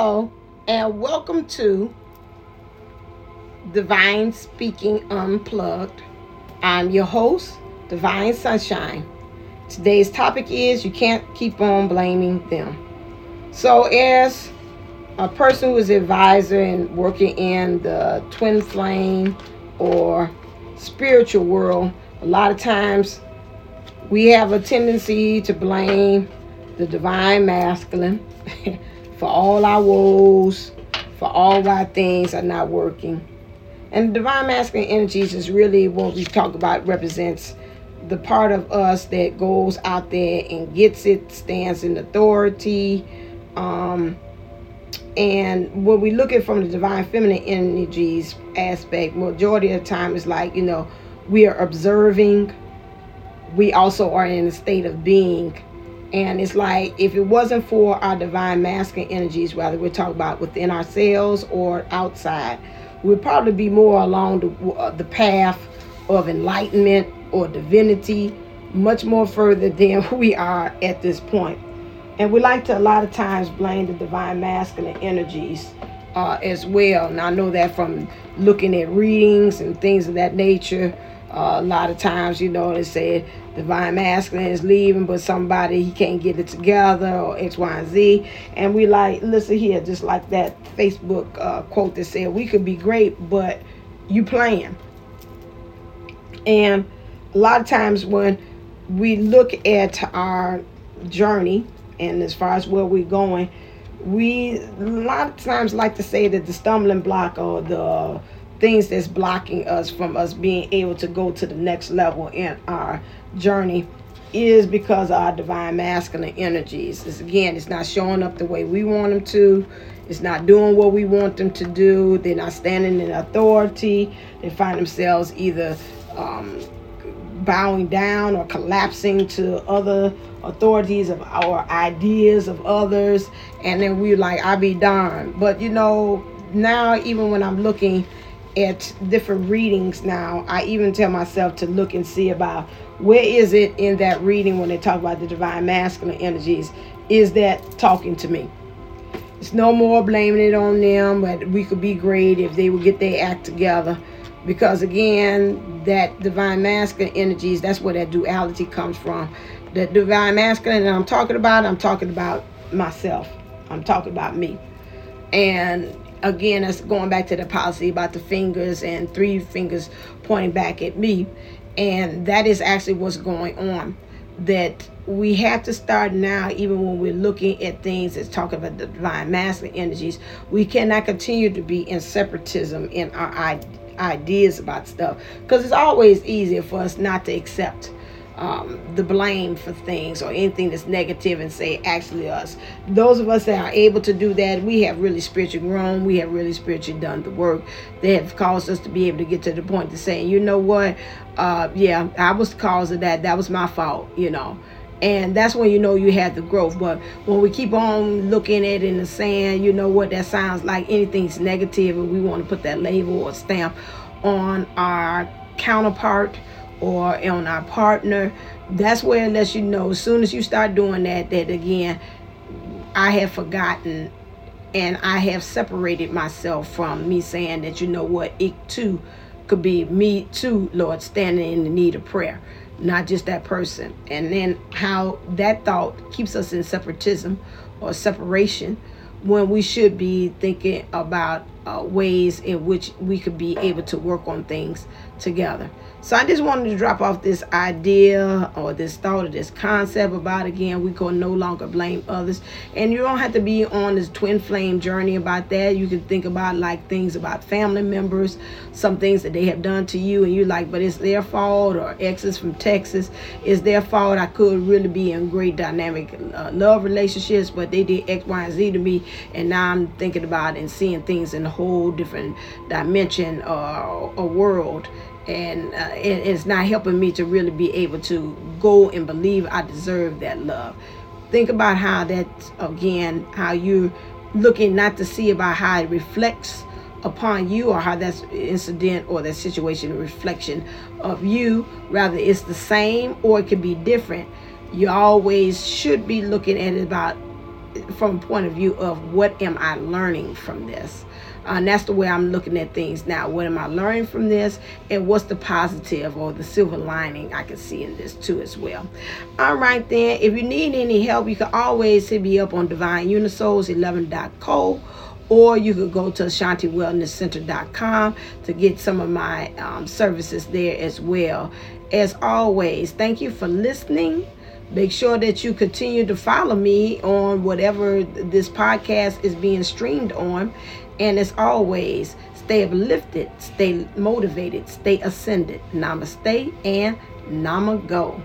Hello, and welcome to Divine Speaking Unplugged. I'm your host, Divine Sunshine. Today's topic is you can't keep on blaming them. So, as a person who is advisor and working in the twin flame or spiritual world, a lot of times we have a tendency to blame the divine masculine for all our woes, for all our things are not working. And the divine masculine energies is really what we talk about represents the part of us that goes out there and gets it, stands in authority. Um, and when we look at from the divine feminine energies aspect, majority of the time is like, you know, we are observing. We also are in a state of being and it's like if it wasn't for our divine masculine energies, whether we're talking about within ourselves or outside, we'd probably be more along the, uh, the path of enlightenment or divinity, much more further than we are at this point. And we like to a lot of times blame the divine masculine energies uh, as well. And I know that from looking at readings and things of that nature. Uh, a lot of times, you know, they say divine masculine is leaving, but somebody he can't get it together or X, Y, and Z. And we like, listen here, just like that Facebook uh, quote that said, we could be great, but you playing. And a lot of times when we look at our journey and as far as where we're going, we a lot of times like to say that the stumbling block or the things that's blocking us from us being able to go to the next level in our journey is because our divine masculine energies. It's, again, it's not showing up the way we want them to. It's not doing what we want them to do. They're not standing in authority. They find themselves either um, bowing down or collapsing to other authorities of our ideas of others. And then we're like, I be darned. But you know, now even when I'm looking at different readings now, I even tell myself to look and see about where is it in that reading when they talk about the divine masculine energies? Is that talking to me? It's no more blaming it on them, but we could be great if they would get their act together. Because again, that divine masculine energies, that's where that duality comes from. The divine masculine that I'm talking about, I'm talking about myself. I'm talking about me. And again, that's going back to the policy about the fingers and three fingers pointing back at me. And that is actually what's going on. That we have to start now, even when we're looking at things that's talking about the divine masculine energies, we cannot continue to be in separatism in our ideas about stuff. Because it's always easier for us not to accept um, the blame for things or anything that's negative and say actually us. Those of us that are able to do that, we have really spiritually grown. We have really spiritually done the work that have caused us to be able to get to the point to saying, you know what, uh, yeah, I was the cause of that. That was my fault, you know. And that's when you know you have the growth. But when we keep on looking at it in the sand, you know what that sounds like anything's negative and we want to put that label or stamp on our counterpart or on our partner. That's where it lets you know as soon as you start doing that, that again, I have forgotten and I have separated myself from me saying that, you know what, it too could be me too, Lord, standing in the need of prayer, not just that person. And then how that thought keeps us in separatism or separation when we should be thinking about uh, ways in which we could be able to work on things together. So I just wanted to drop off this idea or this thought or this concept about again, we can no longer blame others. And you don't have to be on this twin flame journey about that. You can think about like things about family members, some things that they have done to you, and you're like, but it's their fault, or exes from Texas, it's their fault. I could really be in great dynamic uh, love relationships, but they did X, Y, and Z to me, and now I'm thinking about and seeing things in a whole different dimension or, or world and uh, it, it's not helping me to really be able to go and believe I deserve that love. Think about how that again, how you're looking not to see about how it reflects upon you or how that incident or that situation a reflection of you rather it's the same or it could be different you always should be looking at it about from a point of view of what am I learning from this. And that's the way I'm looking at things now. What am I learning from this? And what's the positive or the silver lining I can see in this too as well. All right then. If you need any help, you can always hit me up on divineunisols11.co or you could go to AshantiWellnessCenter.com to get some of my um, services there as well. As always, thank you for listening. Make sure that you continue to follow me on whatever this podcast is being streamed on. And as always, stay uplifted, stay motivated, stay ascended. Namaste and Namago.